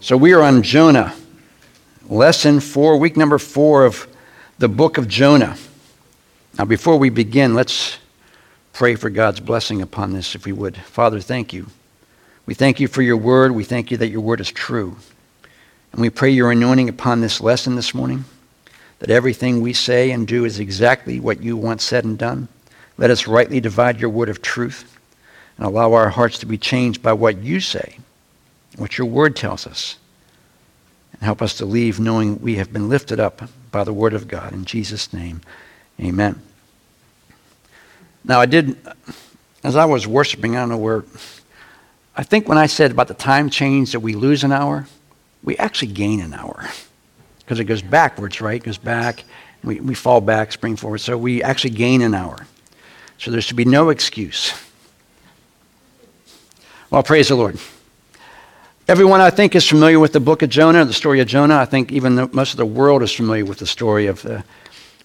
So we are on Jonah, lesson four, week number four of the book of Jonah. Now, before we begin, let's pray for God's blessing upon this, if we would. Father, thank you. We thank you for your word. We thank you that your word is true. And we pray your anointing upon this lesson this morning, that everything we say and do is exactly what you want said and done. Let us rightly divide your word of truth and allow our hearts to be changed by what you say what your word tells us. And help us to leave knowing we have been lifted up by the word of God. In Jesus' name, amen. Now, I did, as I was worshiping, I don't know where, I think when I said about the time change that we lose an hour, we actually gain an hour. Because it goes backwards, right? It goes back, we, we fall back, spring forward. So we actually gain an hour. So there should be no excuse. Well, praise the Lord. Everyone, I think, is familiar with the book of Jonah, the story of Jonah. I think even the, most of the world is familiar with the story of the.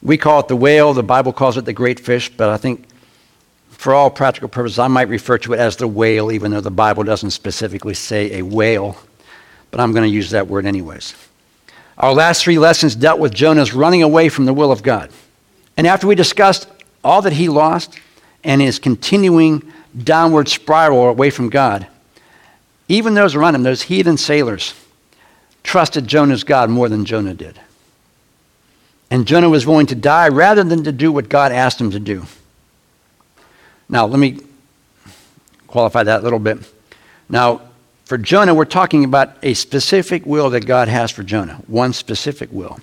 We call it the whale, the Bible calls it the great fish, but I think for all practical purposes, I might refer to it as the whale, even though the Bible doesn't specifically say a whale. But I'm going to use that word anyways. Our last three lessons dealt with Jonah's running away from the will of God. And after we discussed all that he lost and his continuing downward spiral away from God, even those around him, those heathen sailors, trusted Jonah's God more than Jonah did. And Jonah was willing to die rather than to do what God asked him to do. Now, let me qualify that a little bit. Now, for Jonah, we're talking about a specific will that God has for Jonah, one specific will.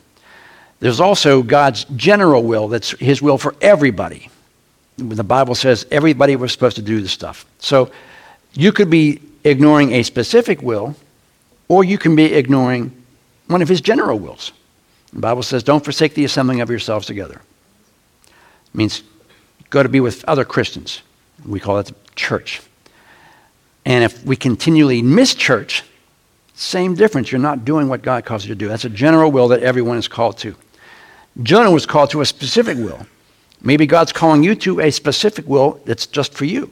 There's also God's general will, that's his will for everybody. The Bible says everybody was supposed to do this stuff. So you could be ignoring a specific will, or you can be ignoring one of his general wills. The Bible says, don't forsake the assembling of yourselves together. It means go to be with other Christians. We call that church. And if we continually miss church, same difference. You're not doing what God calls you to do. That's a general will that everyone is called to. Jonah was called to a specific will. Maybe God's calling you to a specific will that's just for you.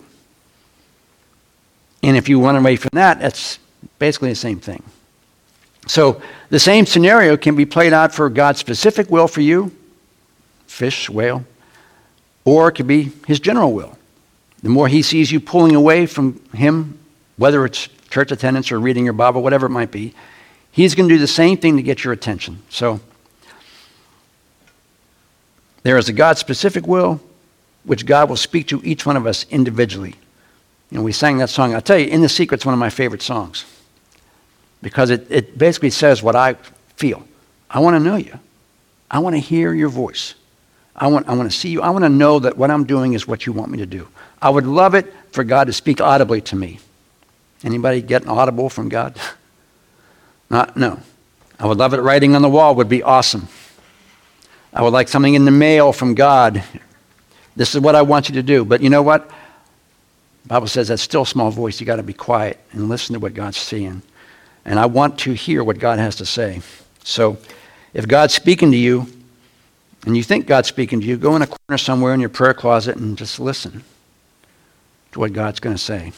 And if you run away from that, that's basically the same thing. So the same scenario can be played out for God's specific will for you, fish, whale, or it could be his general will. The more he sees you pulling away from him, whether it's church attendance or reading your Bible, whatever it might be, he's going to do the same thing to get your attention. So there is a God specific will, which God will speak to each one of us individually. You know, we sang that song. I'll tell you, In the Secret's one of my favorite songs because it, it basically says what I feel. I want to know you. I want to hear your voice. I want, I want to see you. I want to know that what I'm doing is what you want me to do. I would love it for God to speak audibly to me. Anybody get an audible from God? Not, no. I would love it writing on the wall would be awesome. I would like something in the mail from God. This is what I want you to do. But you know what? Bible says that still a small voice, you got to be quiet and listen to what God's saying. And I want to hear what God has to say. So if God's speaking to you and you think God's speaking to you, go in a corner somewhere in your prayer closet and just listen to what God's going to say.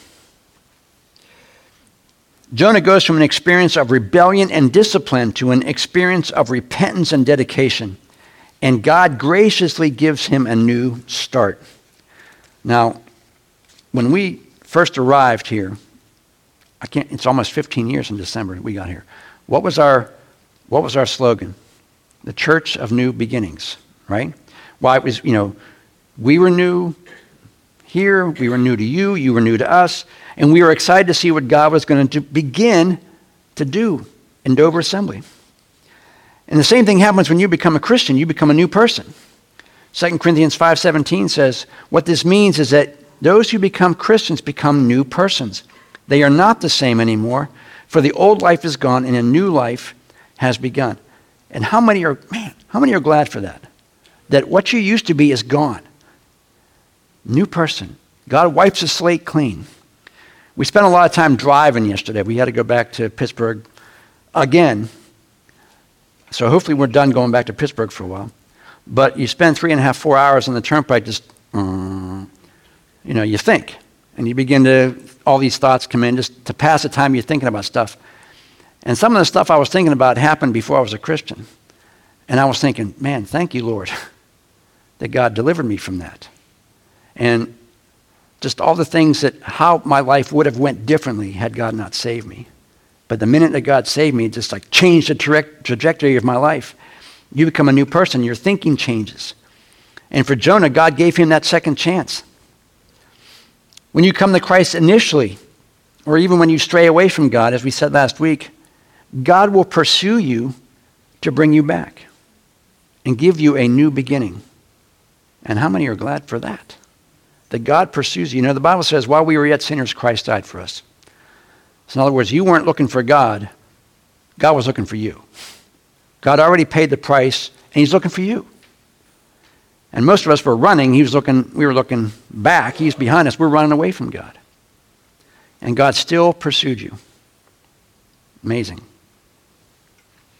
Jonah goes from an experience of rebellion and discipline to an experience of repentance and dedication. And God graciously gives him a new start. Now, when we first arrived here, I can't, it's almost 15 years in December we got here. What was our, what was our slogan? The Church of New Beginnings, right? Why it was, you know, we were new here, we were new to you, you were new to us, and we were excited to see what God was going to begin to do in Dover Assembly. And the same thing happens when you become a Christian, you become a new person. 2 Corinthians 5:17 says, what this means is that those who become Christians become new persons. They are not the same anymore, for the old life is gone and a new life has begun. And how many are, man, how many are glad for that? That what you used to be is gone. New person. God wipes the slate clean. We spent a lot of time driving yesterday. We had to go back to Pittsburgh again. So hopefully we're done going back to Pittsburgh for a while. But you spend three and a half, four hours on the turnpike just. Mm, you know, you think. And you begin to, all these thoughts come in just to pass the time you're thinking about stuff. And some of the stuff I was thinking about happened before I was a Christian. And I was thinking, man, thank you, Lord, that God delivered me from that. And just all the things that how my life would have went differently had God not saved me. But the minute that God saved me, it just like changed the tra- trajectory of my life. You become a new person. Your thinking changes. And for Jonah, God gave him that second chance. When you come to Christ initially, or even when you stray away from God, as we said last week, God will pursue you to bring you back and give you a new beginning. And how many are glad for that? That God pursues you. You know, the Bible says, while we were yet sinners, Christ died for us. So, in other words, you weren't looking for God, God was looking for you. God already paid the price, and He's looking for you. And most of us were running. He was looking, we were looking back. He's behind us. We're running away from God. And God still pursued you. Amazing.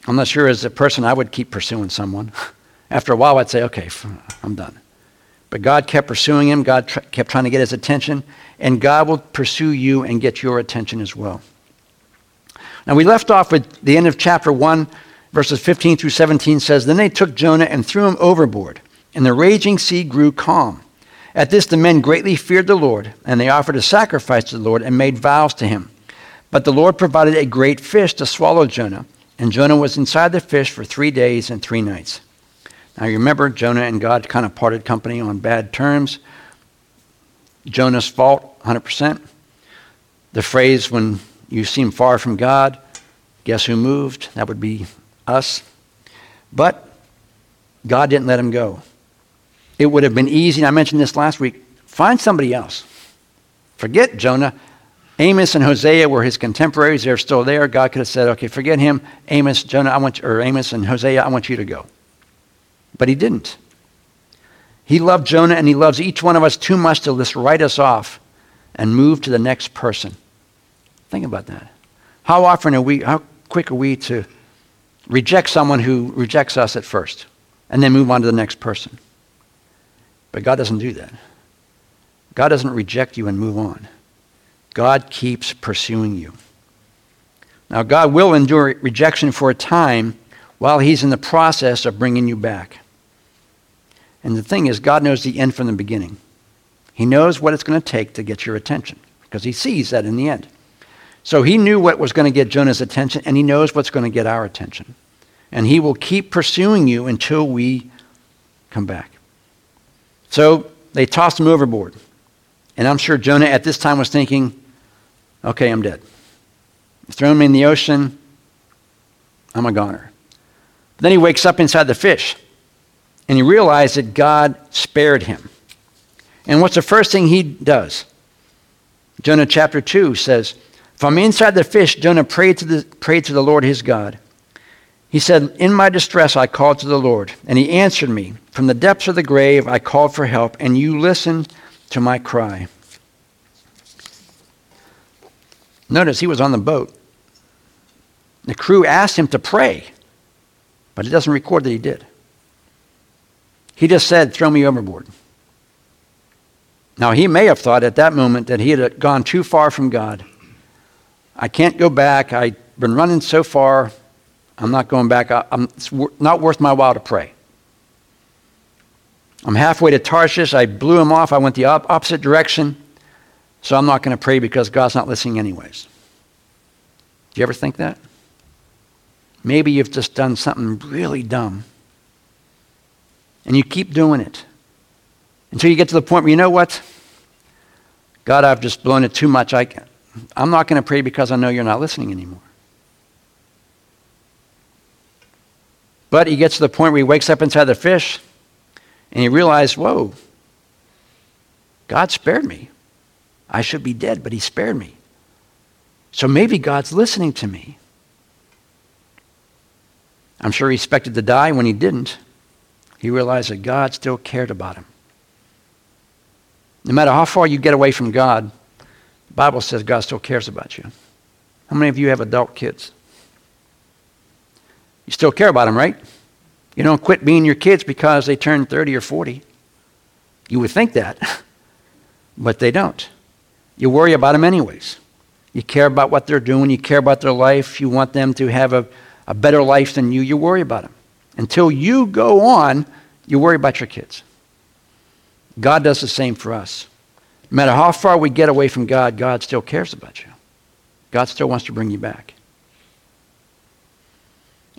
I'm not sure as a person I would keep pursuing someone. After a while, I'd say, okay, I'm done. But God kept pursuing him. God tr- kept trying to get his attention. And God will pursue you and get your attention as well. Now, we left off with the end of chapter 1, verses 15 through 17 says, Then they took Jonah and threw him overboard, and the raging sea grew calm. At this, the men greatly feared the Lord, and they offered a sacrifice to the Lord and made vows to him. But the Lord provided a great fish to swallow Jonah, and Jonah was inside the fish for three days and three nights. Now, you remember, Jonah and God kind of parted company on bad terms. Jonah's fault, 100%. The phrase, when you seem far from God, guess who moved? That would be us. But God didn't let him go. It would have been easy, and I mentioned this last week find somebody else. Forget Jonah. Amos and Hosea were his contemporaries. They're still there. God could have said, okay, forget him. Amos, Jonah, I want, or Amos and Hosea, I want you to go. But he didn't. He loved Jonah and he loves each one of us too much to just write us off and move to the next person. Think about that. How often are we, how quick are we to reject someone who rejects us at first and then move on to the next person? But God doesn't do that. God doesn't reject you and move on. God keeps pursuing you. Now, God will endure rejection for a time while He's in the process of bringing you back. And the thing is, God knows the end from the beginning. He knows what it's going to take to get your attention because He sees that in the end. So He knew what was going to get Jonah's attention, and He knows what's going to get our attention. And He will keep pursuing you until we come back. So they tossed him overboard. And I'm sure Jonah at this time was thinking, okay, I'm dead. Throw me in the ocean, I'm a goner. But then he wakes up inside the fish and he realized that God spared him. And what's the first thing he does? Jonah chapter 2 says, From inside the fish, Jonah prayed to the, prayed to the Lord his God. He said, In my distress I called to the Lord, and he answered me. From the depths of the grave I called for help, and you listened to my cry. Notice he was on the boat. The crew asked him to pray, but it doesn't record that he did. He just said, Throw me overboard. Now, he may have thought at that moment that he had gone too far from God. I can't go back. I've been running so far. I'm not going back. I'm, it's not worth my while to pray. I'm halfway to Tarshish. I blew him off. I went the op- opposite direction. So I'm not going to pray because God's not listening, anyways. Do you ever think that? Maybe you've just done something really dumb. And you keep doing it until you get to the point where you know what? God, I've just blown it too much. I, I'm not going to pray because I know you're not listening anymore. But he gets to the point where he wakes up inside the fish and he realizes, whoa, God spared me. I should be dead, but he spared me. So maybe God's listening to me. I'm sure he expected to die when he didn't. He realized that God still cared about him. No matter how far you get away from God, the Bible says God still cares about you. How many of you have adult kids? You still care about them, right? You don't quit being your kids because they turn 30 or 40. You would think that, but they don't. You worry about them anyways. You care about what they're doing. You care about their life. You want them to have a, a better life than you. You worry about them. Until you go on, you worry about your kids. God does the same for us. No matter how far we get away from God, God still cares about you. God still wants to bring you back.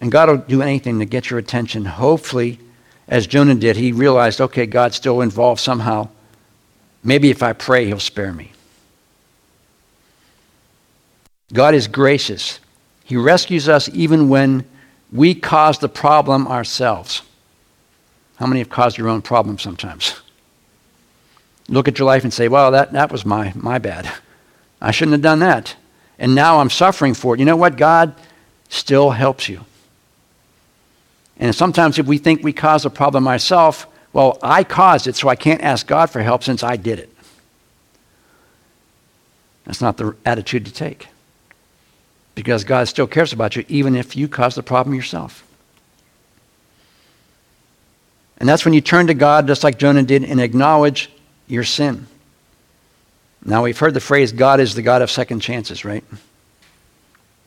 And God will do anything to get your attention. Hopefully, as Jonah did, he realized, okay, God's still involved somehow. Maybe if I pray, he'll spare me. God is gracious. He rescues us even when we cause the problem ourselves. How many have caused your own problem sometimes? Look at your life and say, well, that, that was my, my bad. I shouldn't have done that. And now I'm suffering for it. You know what? God still helps you. And sometimes if we think we caused a problem ourselves, well, I caused it, so I can't ask God for help since I did it. That's not the attitude to take. Because God still cares about you, even if you caused the problem yourself. And that's when you turn to God, just like Jonah did, and acknowledge your sin. Now, we've heard the phrase God is the God of second chances, right?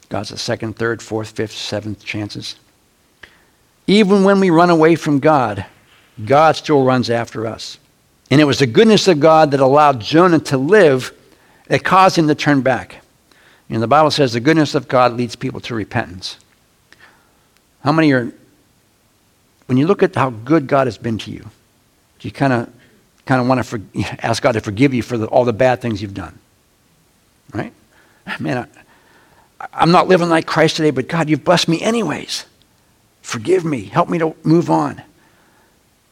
God's the second, third, fourth, fifth, seventh chances. Even when we run away from God, God still runs after us. And it was the goodness of God that allowed Jonah to live that caused him to turn back. Know, the Bible says the goodness of God leads people to repentance. How many are, when you look at how good God has been to you, do you kind of kind of want to ask God to forgive you for the, all the bad things you've done? Right? Man, I, I'm not living like Christ today, but God, you've blessed me anyways. Forgive me. Help me to move on.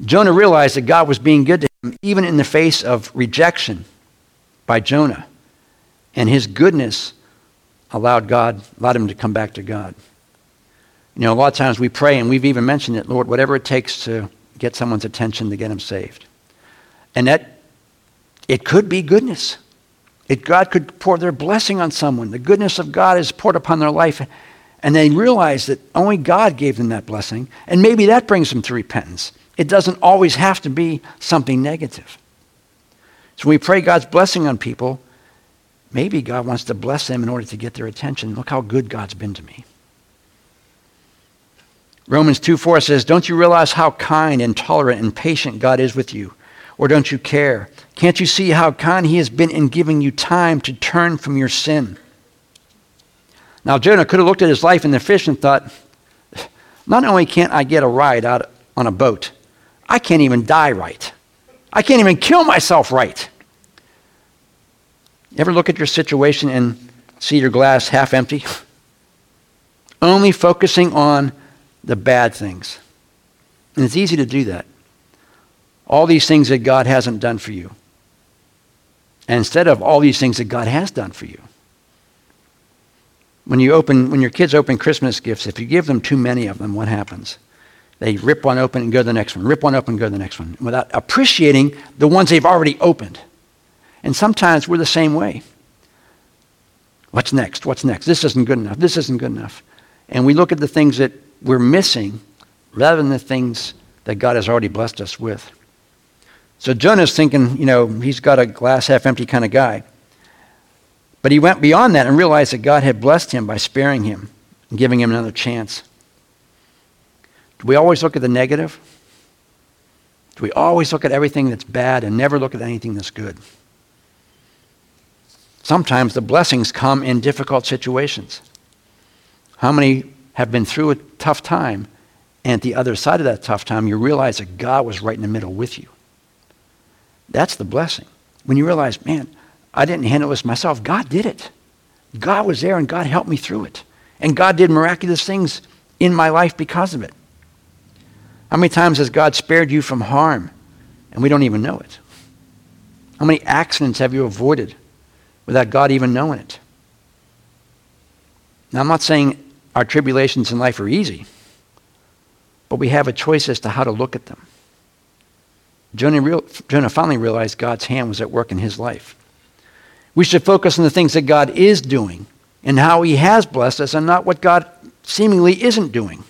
Jonah realized that God was being good to him, even in the face of rejection by Jonah. And his goodness allowed God, allowed him to come back to God. You know, a lot of times we pray, and we've even mentioned it, Lord, whatever it takes to get someone's attention to get them saved. And that, it could be goodness. It, God could pour their blessing on someone. The goodness of God is poured upon their life, and they realize that only God gave them that blessing, and maybe that brings them to repentance. It doesn't always have to be something negative. So when we pray God's blessing on people, maybe God wants to bless them in order to get their attention. Look how good God's been to me. Romans 2 4 says, Don't you realize how kind and tolerant and patient God is with you? Or don't you care? Can't you see how kind He has been in giving you time to turn from your sin? Now, Jonah could have looked at his life in the fish and thought, not only can't I get a ride out on a boat, I can't even die right. I can't even kill myself right. You ever look at your situation and see your glass half empty? Only focusing on the bad things. And it's easy to do that. All these things that God hasn't done for you. And instead of all these things that God has done for you. When you open, when your kids open Christmas gifts, if you give them too many of them, what happens? They rip one open and go to the next one, rip one open and go to the next one, without appreciating the ones they've already opened. And sometimes we're the same way. What's next? What's next? This isn't good enough. This isn't good enough. And we look at the things that we're missing rather than the things that God has already blessed us with. So Jonah's thinking, you know, he's got a glass half empty kind of guy. But he went beyond that and realized that God had blessed him by sparing him and giving him another chance. Do we always look at the negative? Do we always look at everything that's bad and never look at anything that's good? Sometimes the blessings come in difficult situations. How many have been through a tough time, and at the other side of that tough time, you realize that God was right in the middle with you? That's the blessing. When you realize, man, I didn't handle this myself. God did it. God was there and God helped me through it. And God did miraculous things in my life because of it. How many times has God spared you from harm and we don't even know it? How many accidents have you avoided without God even knowing it? Now, I'm not saying our tribulations in life are easy, but we have a choice as to how to look at them. Jonah, real, Jonah finally realized God's hand was at work in his life. We should focus on the things that God is doing and how he has blessed us and not what God seemingly isn't doing.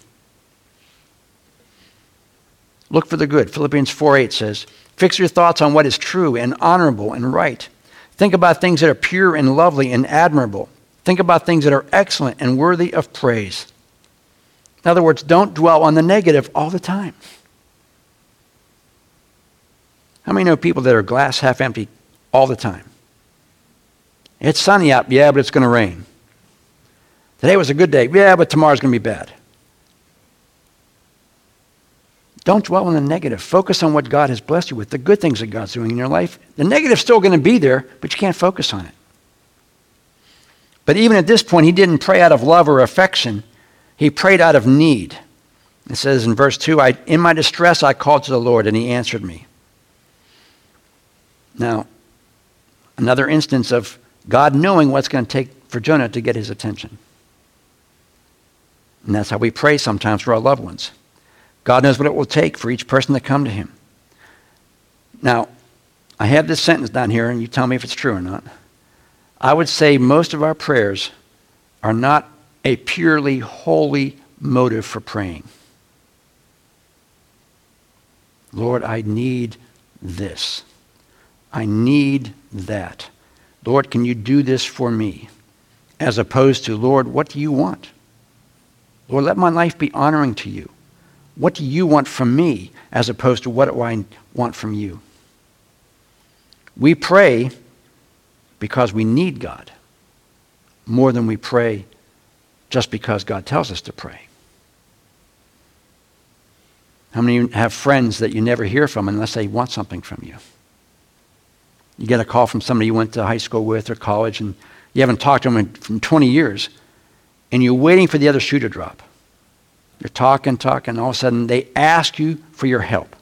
Look for the good. Philippians 4 8 says, Fix your thoughts on what is true and honorable and right. Think about things that are pure and lovely and admirable. Think about things that are excellent and worthy of praise. In other words, don't dwell on the negative all the time. How many know people that are glass half empty all the time? It's sunny out, yeah, but it's going to rain. Today was a good day, yeah, but tomorrow's going to be bad. Don't dwell on the negative. Focus on what God has blessed you with, the good things that God's doing in your life. The negative's still going to be there, but you can't focus on it. But even at this point, he didn't pray out of love or affection. He prayed out of need. It says in verse 2 I, In my distress, I called to the Lord, and he answered me. Now, another instance of God knowing what's going to take for Jonah to get his attention. And that's how we pray sometimes for our loved ones. God knows what it will take for each person to come to him. Now, I have this sentence down here, and you tell me if it's true or not. I would say most of our prayers are not a purely holy motive for praying. Lord, I need this. I need that. Lord, can you do this for me? As opposed to, Lord, what do you want? Lord, let my life be honoring to you. What do you want from me as opposed to what do I want from you? We pray because we need God more than we pray just because God tells us to pray. How many have friends that you never hear from unless they want something from you? You get a call from somebody you went to high school with or college and you haven't talked to them in 20 years, and you're waiting for the other shoe to drop. You're talking, talking, and all of a sudden they ask you for your help.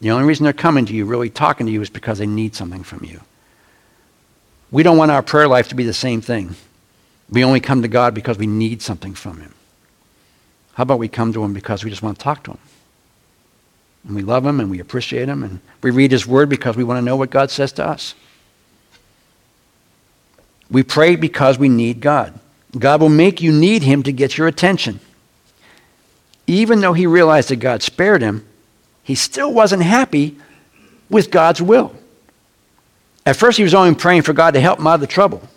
The only reason they're coming to you, really talking to you, is because they need something from you. We don't want our prayer life to be the same thing. We only come to God because we need something from Him. How about we come to Him because we just want to talk to Him? And we love Him and we appreciate Him and we read His Word because we want to know what God says to us. We pray because we need God. God will make you need Him to get your attention even though he realized that God spared him, he still wasn't happy with God's will. At first, he was only praying for God to help him out of the trouble.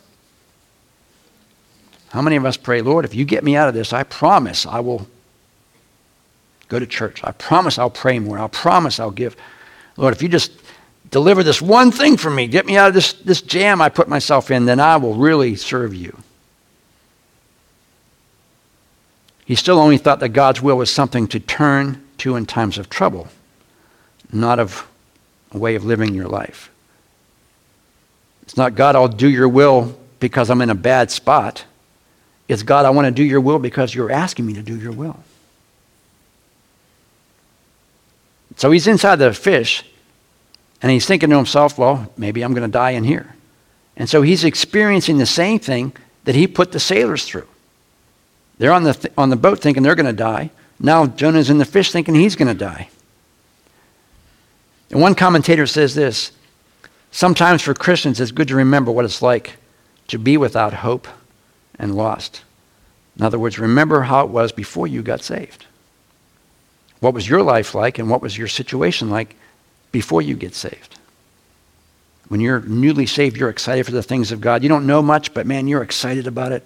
How many of us pray, Lord, if you get me out of this, I promise I will go to church. I promise I'll pray more. I promise I'll give. Lord, if you just deliver this one thing for me, get me out of this, this jam I put myself in, then I will really serve you. He still only thought that God's will was something to turn to in times of trouble, not of a way of living your life. It's not God, I'll do your will because I'm in a bad spot. It's God, I want to do your will because you're asking me to do your will. So he's inside the fish, and he's thinking to himself, well, maybe I'm going to die in here. And so he's experiencing the same thing that he put the sailors through. They're on the, th- on the boat thinking they're going to die. Now Jonah's in the fish thinking he's going to die. And one commentator says this Sometimes for Christians, it's good to remember what it's like to be without hope and lost. In other words, remember how it was before you got saved. What was your life like and what was your situation like before you get saved? When you're newly saved, you're excited for the things of God. You don't know much, but man, you're excited about it.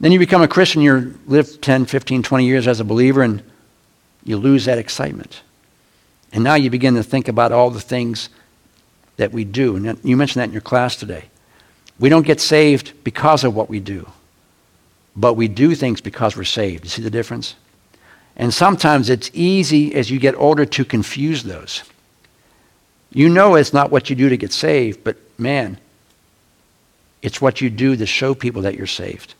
Then you become a Christian, you live 10, 15, 20 years as a believer, and you lose that excitement. And now you begin to think about all the things that we do. And you mentioned that in your class today. We don't get saved because of what we do, but we do things because we're saved. You see the difference? And sometimes it's easy as you get older to confuse those. You know it's not what you do to get saved, but man, it's what you do to show people that you're saved.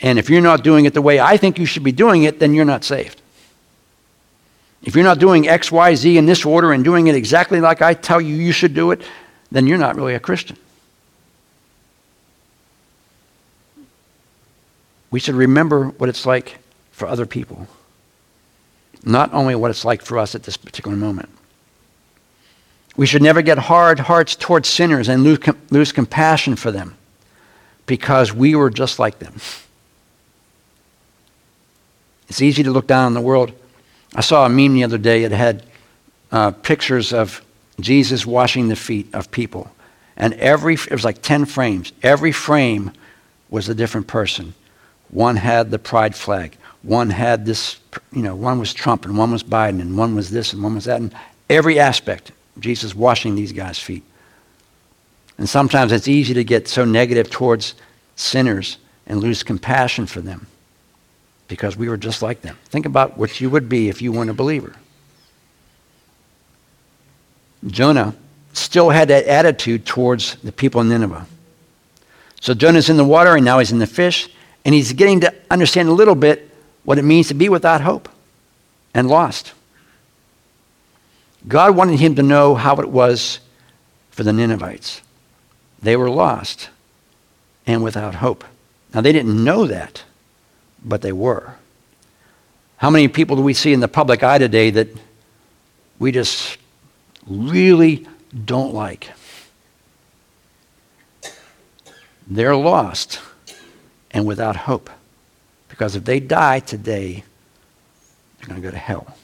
And if you're not doing it the way I think you should be doing it, then you're not saved. If you're not doing X, Y, Z in this order and doing it exactly like I tell you you should do it, then you're not really a Christian. We should remember what it's like for other people, not only what it's like for us at this particular moment. We should never get hard hearts towards sinners and lose, lose compassion for them because we were just like them. It's easy to look down on the world. I saw a meme the other day. It had uh, pictures of Jesus washing the feet of people. And every, it was like 10 frames. Every frame was a different person. One had the pride flag. One had this, you know, one was Trump and one was Biden and one was this and one was that. And every aspect, Jesus washing these guys' feet. And sometimes it's easy to get so negative towards sinners and lose compassion for them because we were just like them. Think about what you would be if you weren't a believer. Jonah still had that attitude towards the people in Nineveh. So Jonah's in the water and now he's in the fish, and he's getting to understand a little bit what it means to be without hope and lost. God wanted him to know how it was for the Ninevites. They were lost and without hope. Now, they didn't know that, but they were. How many people do we see in the public eye today that we just really don't like? They're lost and without hope. Because if they die today, they're going to go to hell.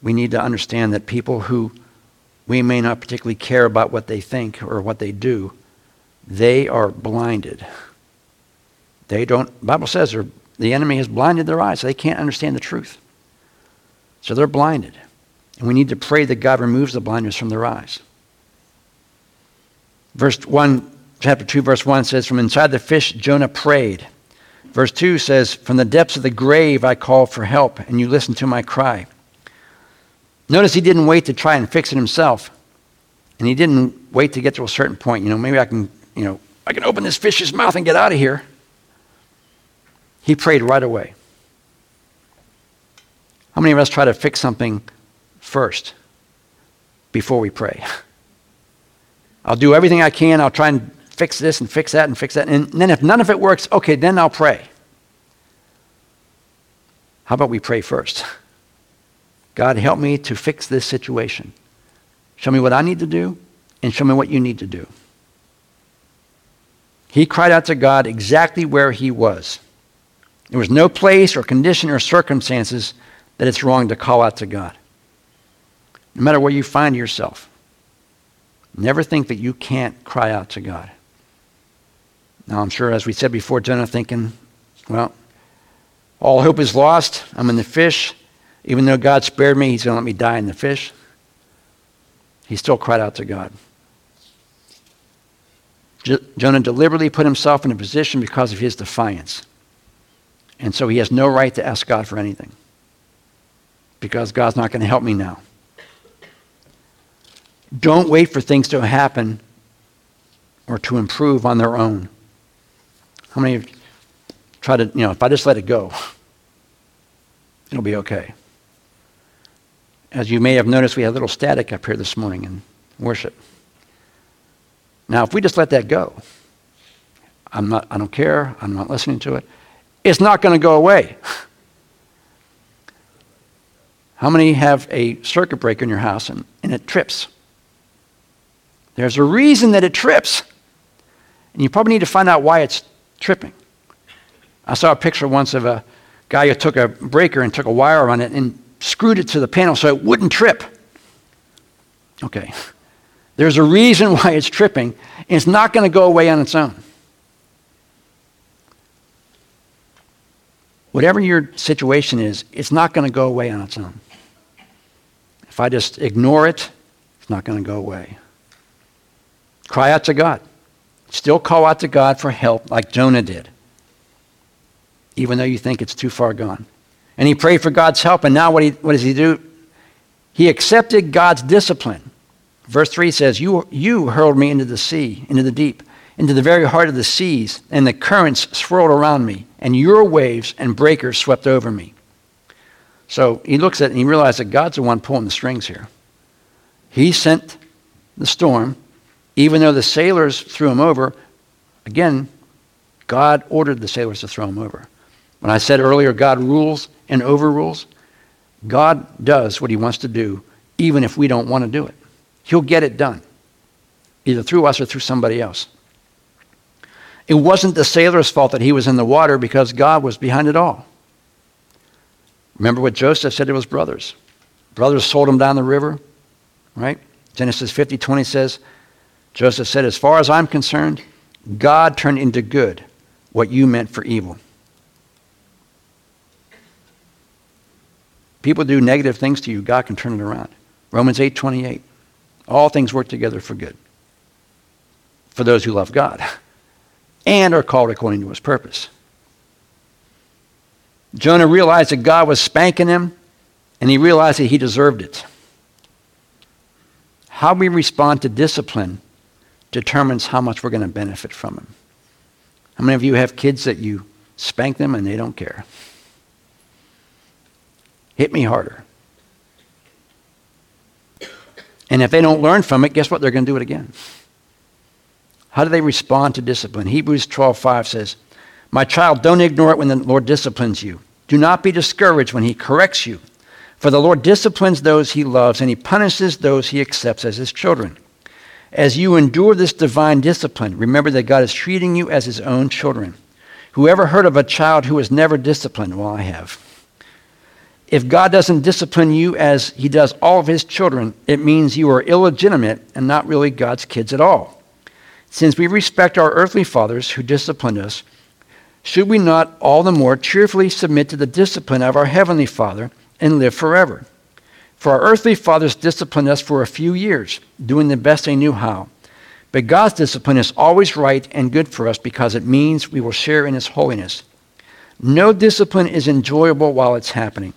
We need to understand that people who we may not particularly care about what they think or what they do, they are blinded. They don't, Bible says the enemy has blinded their eyes. So they can't understand the truth. So they're blinded. And we need to pray that God removes the blindness from their eyes. Verse 1, chapter 2, verse 1 says, From inside the fish, Jonah prayed. Verse 2 says, From the depths of the grave I called for help, and you listened to my cry. Notice he didn't wait to try and fix it himself. And he didn't wait to get to a certain point. You know, maybe I can, you know, I can open this fish's mouth and get out of here. He prayed right away. How many of us try to fix something first before we pray? I'll do everything I can. I'll try and fix this and fix that and fix that. And then if none of it works, okay, then I'll pray. How about we pray first? God, help me to fix this situation. Show me what I need to do, and show me what you need to do. He cried out to God exactly where he was. There was no place or condition or circumstances that it's wrong to call out to God. No matter where you find yourself, never think that you can't cry out to God. Now, I'm sure, as we said before, Jonah thinking, well, all hope is lost. I'm in the fish. Even though God spared me, He's going to let me die in the fish. He still cried out to God. Jonah deliberately put himself in a position because of his defiance. And so he has no right to ask God for anything because God's not going to help me now. Don't wait for things to happen or to improve on their own. How many try to, you know, if I just let it go, it'll be okay. As you may have noticed, we had a little static up here this morning in worship. Now, if we just let that go, I'm not, I don't care, I'm not listening to it, it's not going to go away. How many have a circuit breaker in your house and, and it trips? There's a reason that it trips. And you probably need to find out why it's tripping. I saw a picture once of a guy who took a breaker and took a wire on it and screwed it to the panel so it wouldn't trip. Okay. There's a reason why it's tripping, and it's not going to go away on its own. Whatever your situation is, it's not going to go away on its own. If I just ignore it, it's not going to go away. Cry out to God. Still call out to God for help like Jonah did, even though you think it's too far gone. And he prayed for God's help. And now what, he, what does he do? He accepted God's discipline. Verse 3 says, you, you hurled me into the sea, into the deep, into the very heart of the seas, and the currents swirled around me, and your waves and breakers swept over me. So he looks at it and he realizes that God's the one pulling the strings here. He sent the storm, even though the sailors threw him over. Again, God ordered the sailors to throw him over. When I said earlier, God rules and overrules, God does what he wants to do, even if we don't want to do it. He'll get it done, either through us or through somebody else. It wasn't the sailor's fault that he was in the water because God was behind it all. Remember what Joseph said to his brothers? Brothers sold him down the river, right? Genesis 50 20 says, Joseph said, As far as I'm concerned, God turned into good what you meant for evil. People do negative things to you, God can turn it around. Romans 8 28. All things work together for good for those who love God and are called according to his purpose. Jonah realized that God was spanking him, and he realized that he deserved it. How we respond to discipline determines how much we're going to benefit from it. How many of you have kids that you spank them and they don't care? Hit me harder. And if they don't learn from it, guess what? They're going to do it again. How do they respond to discipline? Hebrews 12:5 says, "My child, don't ignore it when the Lord disciplines you. Do not be discouraged when he corrects you, for the Lord disciplines those he loves and he punishes those he accepts as his children." As you endure this divine discipline, remember that God is treating you as his own children. Whoever heard of a child who was never disciplined? Well, I have. If God doesn't discipline you as he does all of his children, it means you are illegitimate and not really God's kids at all. Since we respect our earthly fathers who disciplined us, should we not all the more cheerfully submit to the discipline of our heavenly Father and live forever? For our earthly fathers disciplined us for a few years, doing the best they knew how. But God's discipline is always right and good for us because it means we will share in His holiness. No discipline is enjoyable while it's happening.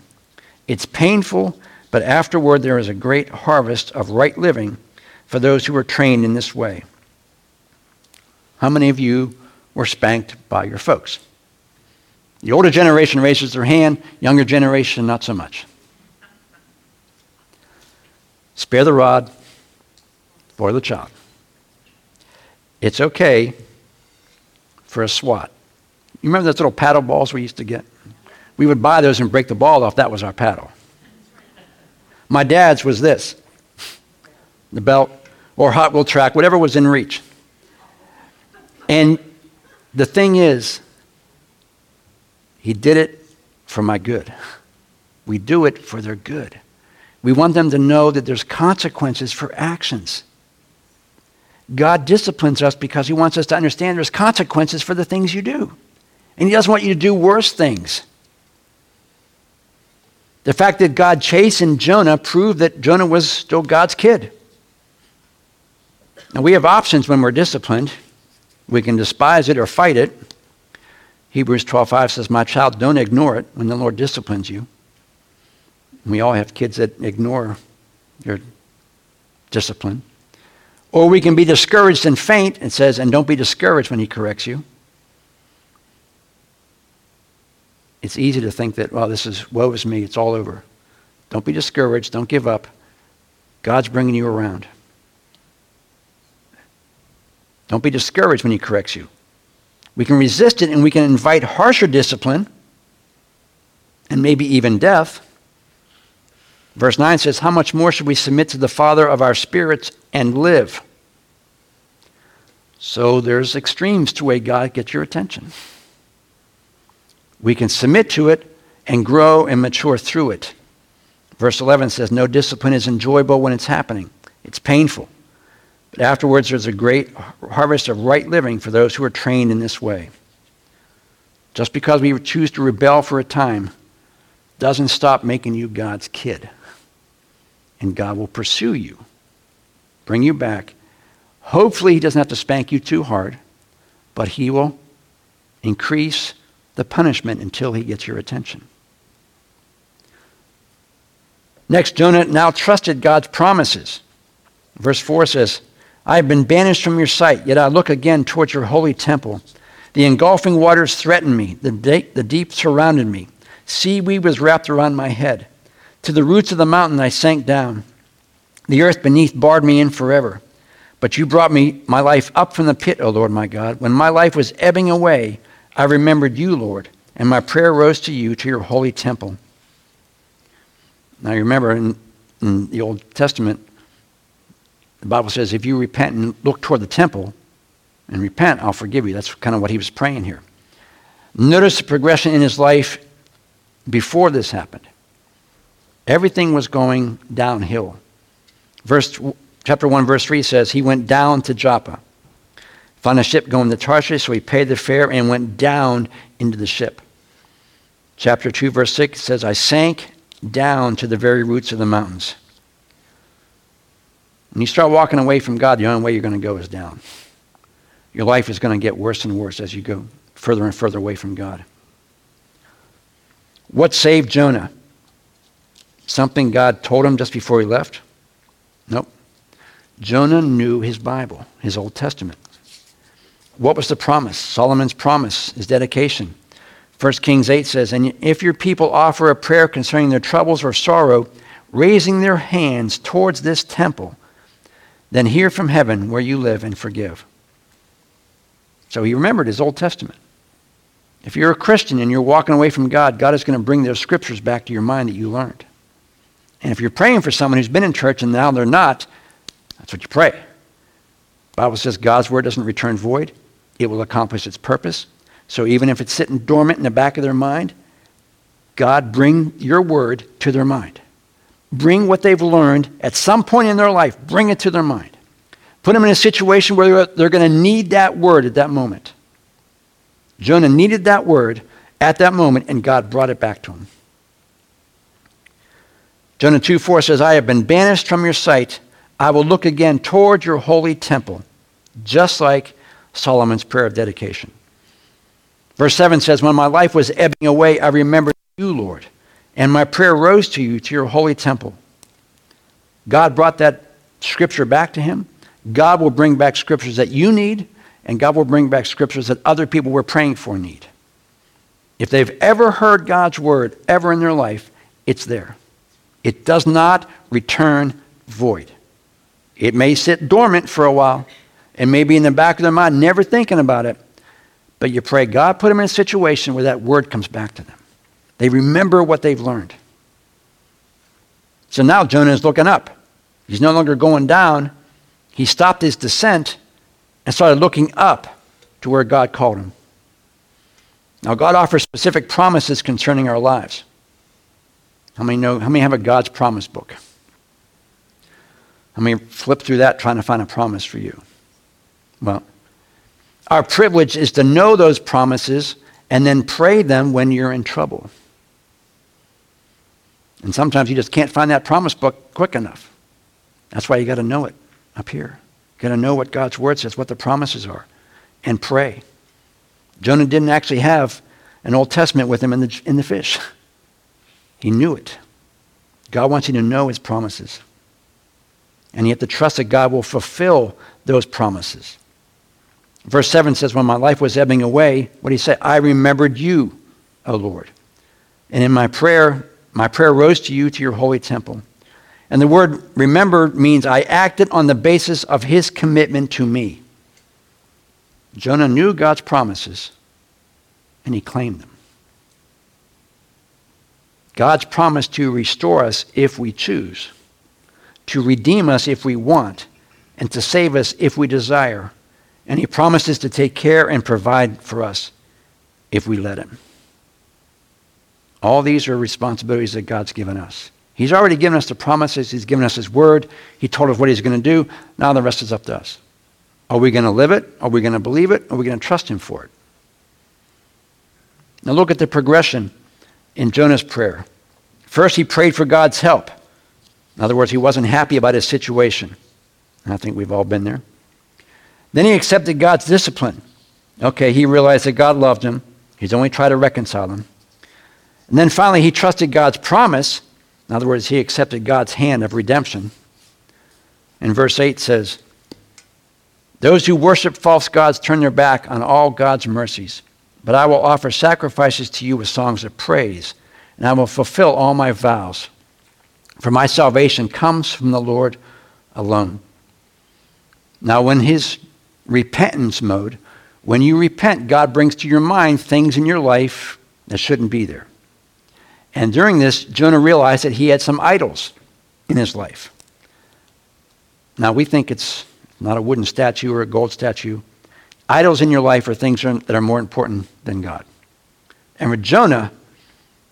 It's painful, but afterward there is a great harvest of right living for those who are trained in this way. How many of you were spanked by your folks? The older generation raises their hand, younger generation not so much. Spare the rod for the child. It's okay for a swat. You remember those little paddle balls we used to get? We would buy those and break the ball off. That was our paddle. My dad's was this the belt or Hot Wheel track, whatever was in reach. And the thing is, he did it for my good. We do it for their good. We want them to know that there's consequences for actions. God disciplines us because he wants us to understand there's consequences for the things you do. And he doesn't want you to do worse things. The fact that God chastened Jonah proved that Jonah was still God's kid. Now, we have options when we're disciplined. We can despise it or fight it. Hebrews 12:5 says, "My child, don't ignore it when the Lord disciplines you." We all have kids that ignore your discipline. Or we can be discouraged and faint, and says, and don't be discouraged when he corrects you. It's easy to think that, well, this is, woe is me, it's all over. Don't be discouraged, don't give up. God's bringing you around. Don't be discouraged when he corrects you. We can resist it and we can invite harsher discipline and maybe even death. Verse 9 says, How much more should we submit to the Father of our spirits and live? So there's extremes to way God gets your attention. We can submit to it and grow and mature through it. Verse 11 says, No discipline is enjoyable when it's happening, it's painful. But afterwards, there's a great harvest of right living for those who are trained in this way. Just because we choose to rebel for a time doesn't stop making you God's kid and God will pursue you, bring you back. Hopefully, He doesn't have to spank you too hard, but He will increase the punishment until He gets your attention. Next, Jonah now trusted God's promises. Verse 4 says, I have been banished from your sight, yet I look again towards your holy temple. The engulfing waters threatened me, the, de- the deep surrounded me. Seaweed was wrapped around my head. To the roots of the mountain I sank down. The earth beneath barred me in forever. But you brought me my life up from the pit, O Lord my God. When my life was ebbing away, I remembered you, Lord, and my prayer rose to you, to your holy temple. Now you remember in, in the Old Testament, the Bible says, if you repent and look toward the temple and repent, I'll forgive you. That's kind of what he was praying here. Notice the progression in his life before this happened. Everything was going downhill. Verse chapter 1, verse 3 says, He went down to Joppa, found a ship going to Tarshish, so he paid the fare and went down into the ship. Chapter 2, verse 6 says, I sank down to the very roots of the mountains. When you start walking away from God, the only way you're going to go is down. Your life is going to get worse and worse as you go further and further away from God. What saved Jonah? Something God told him just before he left? Nope. Jonah knew his Bible, his Old Testament. What was the promise? Solomon's promise, his dedication. 1 Kings 8 says, And if your people offer a prayer concerning their troubles or sorrow, raising their hands towards this temple, then hear from heaven where you live and forgive. So he remembered his Old Testament. If you're a Christian and you're walking away from God, God is going to bring those scriptures back to your mind that you learned. And if you're praying for someone who's been in church and now they're not, that's what you pray. The Bible says God's word doesn't return void. It will accomplish its purpose. So even if it's sitting dormant in the back of their mind, God bring your word to their mind. Bring what they've learned at some point in their life, bring it to their mind. Put them in a situation where they're going to need that word at that moment. Jonah needed that word at that moment, and God brought it back to him. Jonah 2 4 says, I have been banished from your sight. I will look again toward your holy temple, just like Solomon's prayer of dedication. Verse 7 says, When my life was ebbing away, I remembered you, Lord, and my prayer rose to you, to your holy temple. God brought that scripture back to him. God will bring back scriptures that you need and God will bring back scriptures that other people we're praying for need. If they've ever heard God's word ever in their life, it's there. It does not return void. It may sit dormant for a while and maybe in the back of their mind, never thinking about it. But you pray, God put them in a situation where that word comes back to them. They remember what they've learned. So now Jonah is looking up. He's no longer going down. He stopped his descent and started looking up to where God called him. Now, God offers specific promises concerning our lives. How many know? How many have a God's promise book? How many flip through that trying to find a promise for you? Well, our privilege is to know those promises and then pray them when you're in trouble. And sometimes you just can't find that promise book quick enough. That's why you got to know it up here. Got to know what God's word says, what the promises are, and pray. Jonah didn't actually have an Old Testament with him in the, in the fish. He knew it. God wants you to know his promises. And you have to trust that God will fulfill those promises. Verse 7 says, When my life was ebbing away, what did he say? I remembered you, O Lord. And in my prayer, my prayer rose to you to your holy temple. And the word remembered means I acted on the basis of his commitment to me. Jonah knew God's promises and he claimed them. God's promise to restore us if we choose, to redeem us if we want, and to save us if we desire. And he promises to take care and provide for us if we let him. All these are responsibilities that God's given us. He's already given us the promises. He's given us His word. He told us what He's going to do. Now the rest is up to us. Are we going to live it? Are we going to believe it? Are we going to trust Him for it? Now look at the progression in Jonah's prayer. First, he prayed for God's help. In other words, he wasn't happy about his situation. I think we've all been there. Then he accepted God's discipline. Okay, he realized that God loved him. He's only tried to reconcile him. And then finally, he trusted God's promise in other words, he accepted God's hand of redemption. And verse 8 says, Those who worship false gods turn their back on all God's mercies. But I will offer sacrifices to you with songs of praise, and I will fulfill all my vows. For my salvation comes from the Lord alone. Now, when his repentance mode, when you repent, God brings to your mind things in your life that shouldn't be there. And during this, Jonah realized that he had some idols in his life. Now, we think it's not a wooden statue or a gold statue. Idols in your life are things that are more important than God. And with Jonah,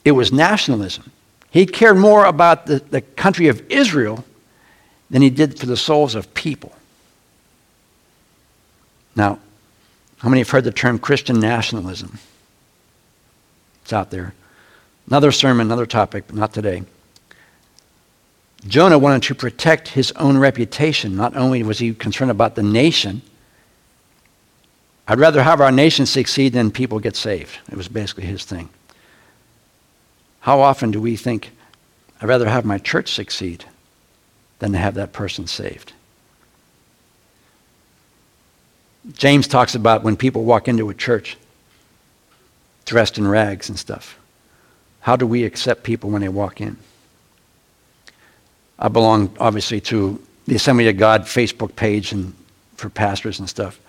it was nationalism. He cared more about the, the country of Israel than he did for the souls of people. Now, how many have heard the term Christian nationalism? It's out there. Another sermon, another topic, but not today. Jonah wanted to protect his own reputation. Not only was he concerned about the nation, I'd rather have our nation succeed than people get saved. It was basically his thing. How often do we think, I'd rather have my church succeed than to have that person saved? James talks about when people walk into a church dressed in rags and stuff. How do we accept people when they walk in? I belong, obviously, to the Assembly of God Facebook page and for pastors and stuff.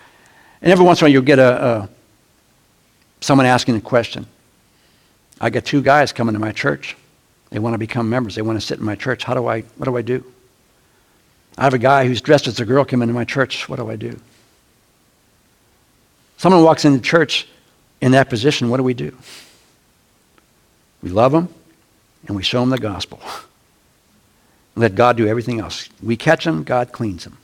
And every once in a while, you'll get a, a someone asking a question. I get two guys coming to my church. They want to become members. They want to sit in my church. How do I? What do I do? I have a guy who's dressed as a girl coming into my church. What do I do? Someone walks into church in that position. What do we do? We love them and we show them the gospel. Let God do everything else. We catch them, God cleans them.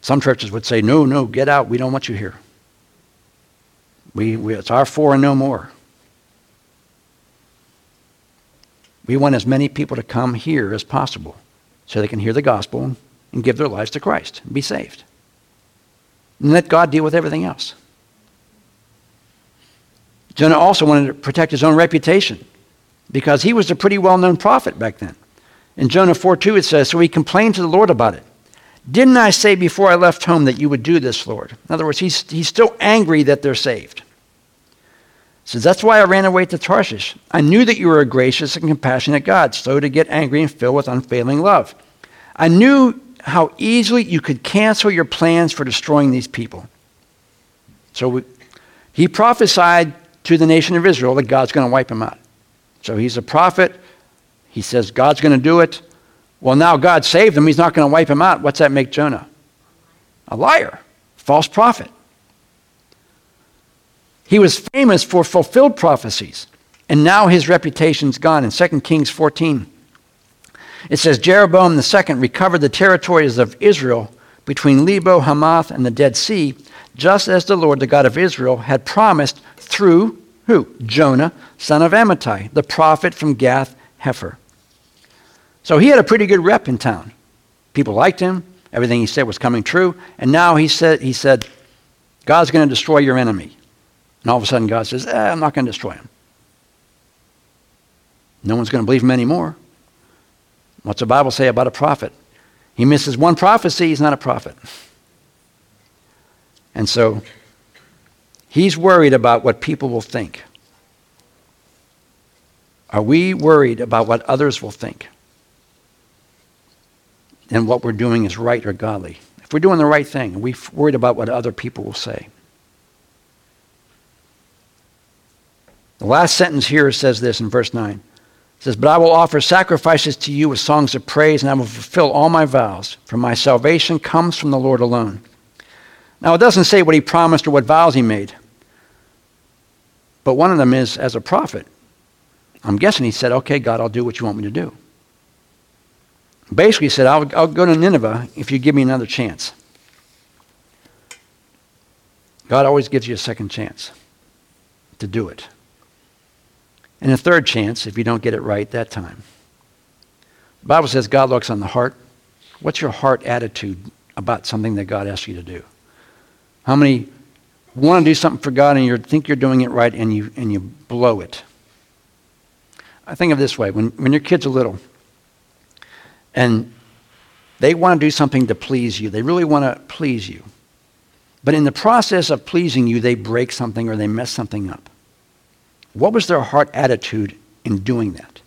Some churches would say, no, no, get out. We don't want you here. We, we, it's our four and no more. We want as many people to come here as possible so they can hear the gospel and give their lives to Christ and be saved. And let God deal with everything else. Jonah also wanted to protect his own reputation because he was a pretty well known prophet back then. In Jonah 4 2, it says, So he complained to the Lord about it. Didn't I say before I left home that you would do this, Lord? In other words, he's, he's still angry that they're saved. He Says, That's why I ran away to Tarshish. I knew that you were a gracious and compassionate God, slow to get angry and filled with unfailing love. I knew how easily you could cancel your plans for destroying these people. So we, he prophesied to the nation of Israel that God's going to wipe them out. So he's a prophet. He says God's going to do it. Well, now God saved him. He's not going to wipe him out. What's that make Jonah? A liar, false prophet. He was famous for fulfilled prophecies, and now his reputation's gone. In 2 Kings 14, it says Jeroboam II recovered the territories of Israel between Lebo, Hamath, and the Dead Sea, just as the Lord, the God of Israel, had promised through who? Jonah, son of Amittai, the prophet from Gath Hepher. So he had a pretty good rep in town. People liked him. Everything he said was coming true. And now he said, he said God's going to destroy your enemy. And all of a sudden God says, eh, I'm not going to destroy him. No one's going to believe him anymore. What's the Bible say about a prophet? He misses one prophecy, he's not a prophet. And so he's worried about what people will think. Are we worried about what others will think? And what we're doing is right or godly. If we're doing the right thing, are we worried about what other people will say? The last sentence here says this in verse 9. It says, But I will offer sacrifices to you with songs of praise, and I will fulfill all my vows, for my salvation comes from the Lord alone. Now, it doesn't say what he promised or what vows he made, but one of them is as a prophet. I'm guessing he said, Okay, God, I'll do what you want me to do. Basically, said, I'll, I'll go to Nineveh if you give me another chance. God always gives you a second chance to do it. And a third chance if you don't get it right that time. The Bible says God looks on the heart. What's your heart attitude about something that God asks you to do? How many want to do something for God and you think you're doing it right and you, and you blow it? I think of this way when, when your kids are little, and they want to do something to please you. They really want to please you. But in the process of pleasing you, they break something or they mess something up. What was their heart attitude in doing that?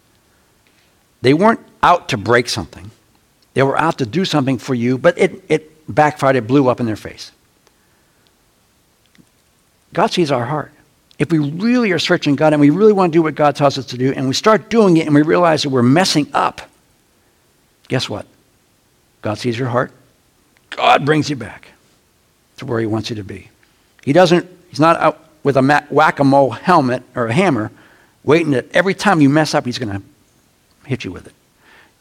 They weren't out to break something. They were out to do something for you, but it, it backfired, it blew up in their face. God sees our heart. If we really are searching God and we really want to do what God tells us to do, and we start doing it and we realize that we're messing up, Guess what? God sees your heart. God brings you back to where He wants you to be. He doesn't, He's not out with a whack a mole helmet or a hammer waiting that every time you mess up, He's going to hit you with it.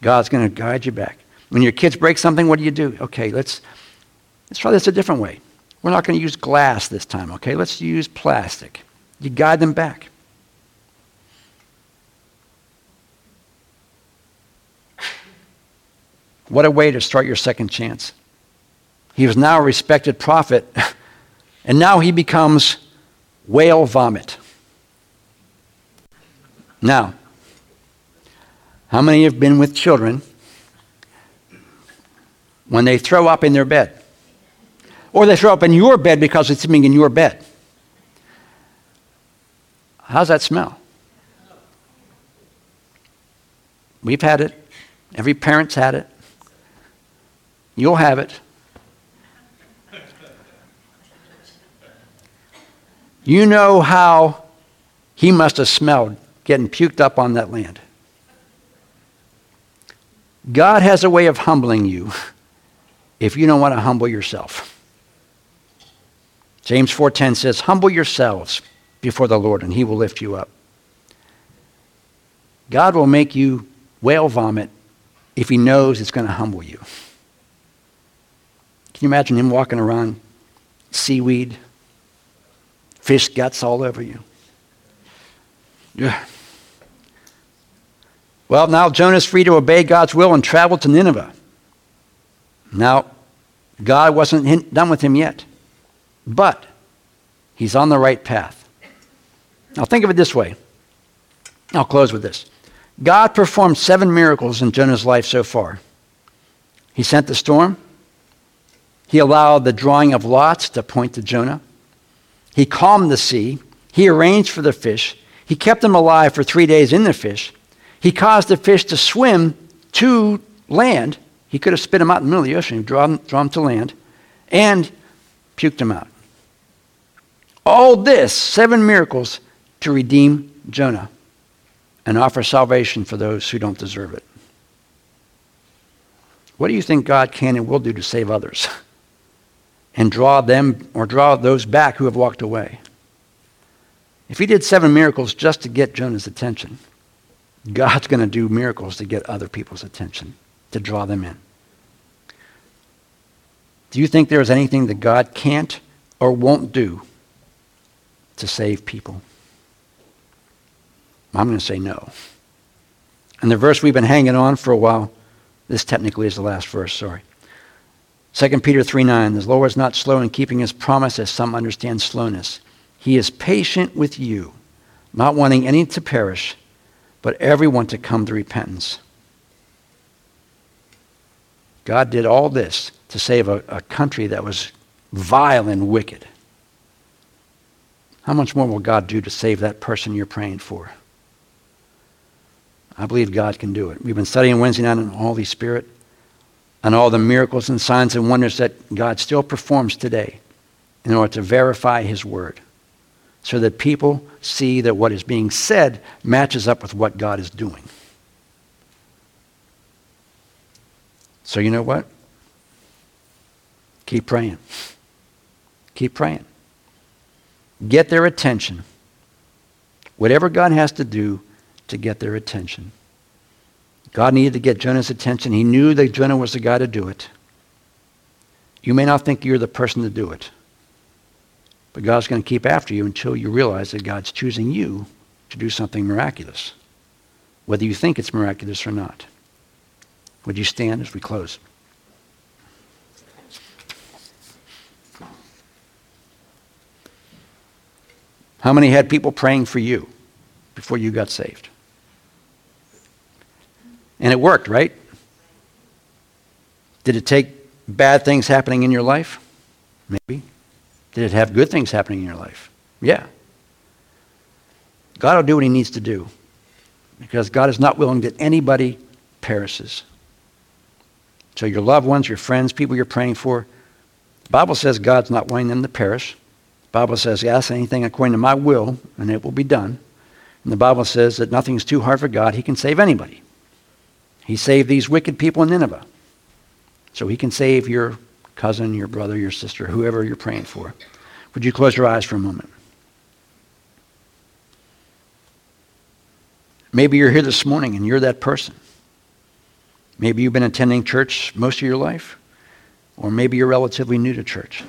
God's going to guide you back. When your kids break something, what do you do? Okay, let's, let's try this a different way. We're not going to use glass this time, okay? Let's use plastic. You guide them back. What a way to start your second chance. He was now a respected prophet, and now he becomes whale vomit. Now, how many have been with children when they throw up in their bed? Or they throw up in your bed because it's sitting in your bed. How's that smell? We've had it. Every parent's had it. You'll have it. You know how he must have smelled getting puked up on that land. God has a way of humbling you if you don't want to humble yourself. James 4:10 says, "Humble yourselves before the Lord and he will lift you up." God will make you whale vomit if he knows it's going to humble you. Can you imagine him walking around seaweed, fish guts all over you? Yeah. Well, now Jonah's free to obey God's will and travel to Nineveh. Now, God wasn't done with him yet. But he's on the right path. Now, think of it this way. I'll close with this. God performed seven miracles in Jonah's life so far. He sent the storm. He allowed the drawing of lots to point to Jonah. He calmed the sea. He arranged for the fish. He kept them alive for three days in the fish. He caused the fish to swim to land. He could have spit them out in the middle of the ocean, draw them, draw them to land. And puked him out. All this, seven miracles to redeem Jonah and offer salvation for those who don't deserve it. What do you think God can and will do to save others and draw them or draw those back who have walked away? If he did seven miracles just to get Jonah's attention, God's going to do miracles to get other people's attention, to draw them in. Do you think there is anything that God can't or won't do to save people? I'm going to say no. And the verse we've been hanging on for a while, this technically is the last verse, sorry. 2 Peter 3 9, the Lord is not slow in keeping his promise, as some understand slowness. He is patient with you, not wanting any to perish, but everyone to come to repentance. God did all this to save a, a country that was vile and wicked. How much more will God do to save that person you're praying for? I believe God can do it. We've been studying Wednesday night on the Holy Spirit and all the miracles and signs and wonders that God still performs today in order to verify His Word so that people see that what is being said matches up with what God is doing. So, you know what? Keep praying. Keep praying. Get their attention. Whatever God has to do to get their attention. God needed to get Jonah's attention. He knew that Jonah was the guy to do it. You may not think you're the person to do it, but God's going to keep after you until you realize that God's choosing you to do something miraculous, whether you think it's miraculous or not. Would you stand as we close? How many had people praying for you before you got saved? And it worked, right? Did it take bad things happening in your life? Maybe. Did it have good things happening in your life? Yeah. God will do what he needs to do because God is not willing that anybody perishes. So your loved ones, your friends, people you're praying for, the Bible says God's not wanting them to perish. Bible says, ask anything according to my will, and it will be done. And the Bible says that nothing is too hard for God. He can save anybody. He saved these wicked people in Nineveh. So he can save your cousin, your brother, your sister, whoever you're praying for. Would you close your eyes for a moment? Maybe you're here this morning and you're that person. Maybe you've been attending church most of your life, or maybe you're relatively new to church.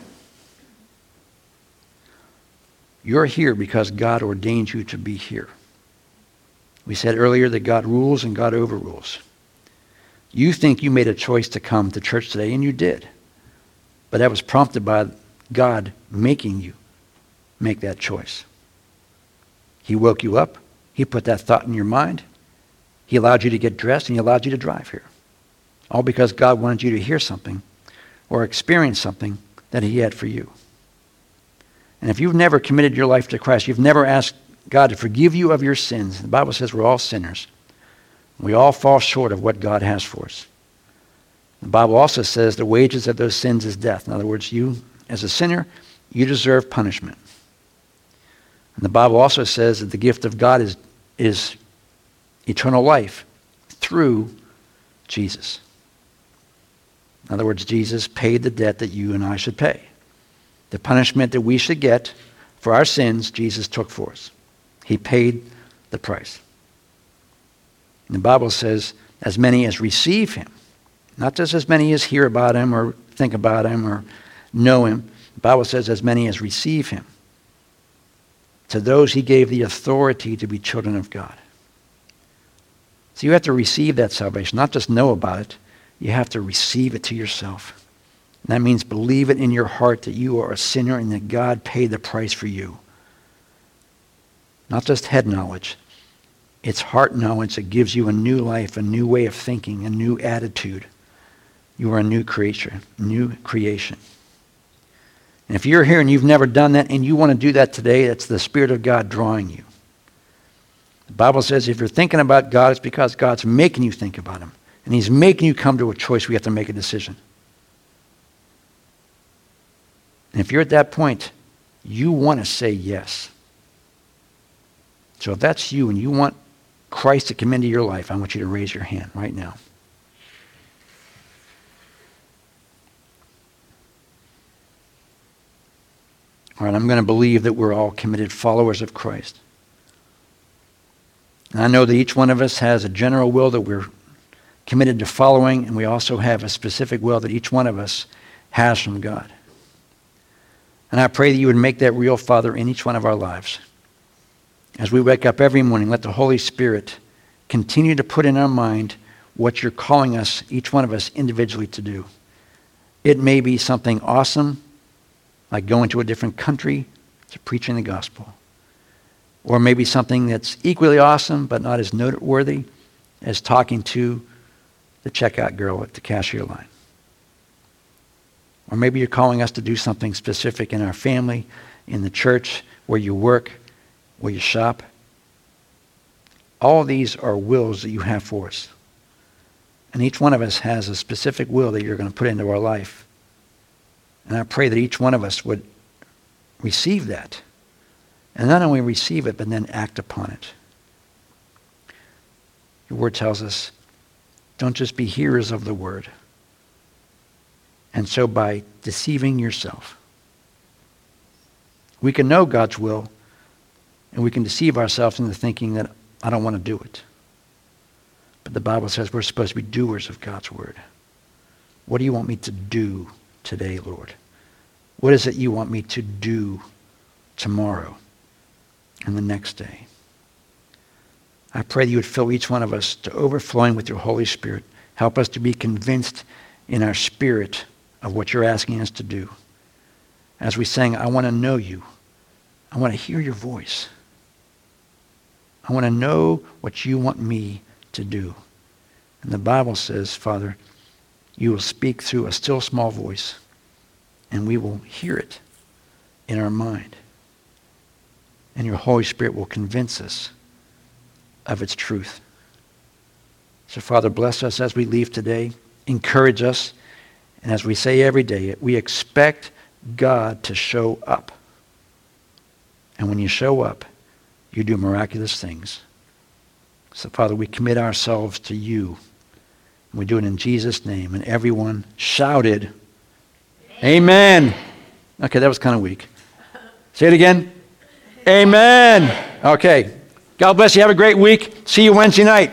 You're here because God ordained you to be here. We said earlier that God rules and God overrules. You think you made a choice to come to church today, and you did. But that was prompted by God making you make that choice. He woke you up. He put that thought in your mind. He allowed you to get dressed, and He allowed you to drive here. All because God wanted you to hear something or experience something that He had for you. And if you've never committed your life to Christ, you've never asked God to forgive you of your sins. The Bible says we're all sinners. We all fall short of what God has for us. The Bible also says the wages of those sins is death. In other words, you, as a sinner, you deserve punishment. And the Bible also says that the gift of God is, is eternal life through Jesus. In other words, Jesus paid the debt that you and I should pay. The punishment that we should get for our sins, Jesus took for us. He paid the price. And the Bible says, as many as receive him, not just as many as hear about him or think about him or know him. The Bible says, as many as receive him. To those he gave the authority to be children of God. So you have to receive that salvation, not just know about it, you have to receive it to yourself. That means believe it in your heart that you are a sinner and that God paid the price for you. Not just head knowledge, it's heart knowledge that gives you a new life, a new way of thinking, a new attitude. You are a new creature, new creation. And if you're here and you've never done that and you want to do that today, that's the Spirit of God drawing you. The Bible says if you're thinking about God, it's because God's making you think about Him. And He's making you come to a choice We have to make a decision. And if you're at that point, you want to say yes. So if that's you and you want Christ to come into your life, I want you to raise your hand right now. All right, I'm going to believe that we're all committed followers of Christ. And I know that each one of us has a general will that we're committed to following, and we also have a specific will that each one of us has from God. And I pray that you would make that real, Father, in each one of our lives. As we wake up every morning, let the Holy Spirit continue to put in our mind what you're calling us, each one of us, individually to do. It may be something awesome, like going to a different country to preaching the gospel. Or maybe something that's equally awesome, but not as noteworthy as talking to the checkout girl at the cashier line. Or maybe you're calling us to do something specific in our family, in the church, where you work, where you shop. All these are wills that you have for us. And each one of us has a specific will that you're going to put into our life. And I pray that each one of us would receive that. And not only receive it, but then act upon it. Your word tells us don't just be hearers of the word and so by deceiving yourself. We can know God's will, and we can deceive ourselves into thinking that I don't want to do it. But the Bible says we're supposed to be doers of God's word. What do you want me to do today, Lord? What is it you want me to do tomorrow and the next day? I pray that you would fill each one of us to overflowing with your Holy Spirit. Help us to be convinced in our spirit of what you're asking us to do. As we sang, I want to know you. I want to hear your voice. I want to know what you want me to do. And the Bible says, Father, you will speak through a still small voice, and we will hear it in our mind. And your Holy Spirit will convince us of its truth. So, Father, bless us as we leave today. Encourage us and as we say every day, we expect God to show up. And when you show up, you do miraculous things. So, Father, we commit ourselves to you. And we do it in Jesus' name. And everyone shouted, Amen. Amen. Okay, that was kind of weak. Say it again. Amen. Okay. God bless you. Have a great week. See you Wednesday night.